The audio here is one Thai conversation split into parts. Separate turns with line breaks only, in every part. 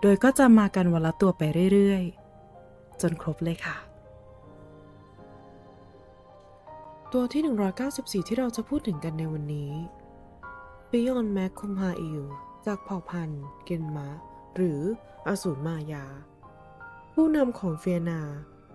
โดยก็จะมากันวันละตัวไปเรื่อยๆ จนครบเลยค่ะ ตัวที่ 194 ที่เราจะพูดถึงกันในวันนี้ฟิออนแมคคุมฮาอิลจากเผ่าพันธุ์ เกนมะ หรืออสูรมายา ผู้นำของเฟียนา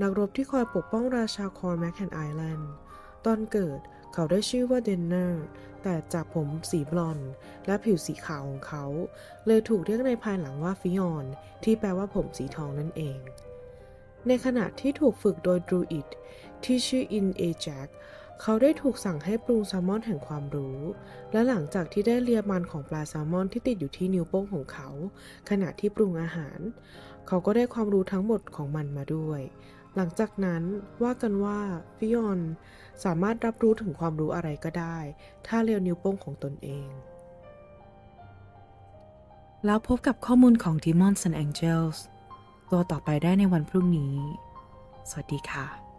นักรบที่คอยปกป้องราชาคอร์แมคแห่งไอร์แลนด์ ตอนเกิด เขาได้ชื่อว่าเดนเนอร์ แต่จากผมสีบลอนด์และผิวสีขาวของเขา เลยถูกเรียกในภายหลังว่าฟิออน ที่แปลว่าผมสีทองนั่นเอง ในขณะที่ถูกฝึกโดยดรูอิดที่ชื่ออินเอแจ็คเขาได้ถูกสั่งให้ปรุงแซลมอนแห่งความรู้ และหลังจากที่ได้เลียมันของปลาแซลมอนที่ติดอยู่ที่นิ้วโป้งของเขา ขณะที่ปรุงอาหาร เขาก็ได้ความรู้ทั้งหมดของมันมาด้วย หลังจากนั้นว่ากันว่าฟิออนสามารถรับรู้ถึงความรู้อะไรก็ได้ ถ้าเลียวนิ้วโป้งของตนเอง แล้วพบกับข้อมูลของ Demons and Angels ตัวต่อไปได้ในวันพรุ่งนี้ สวัสดีค่ะ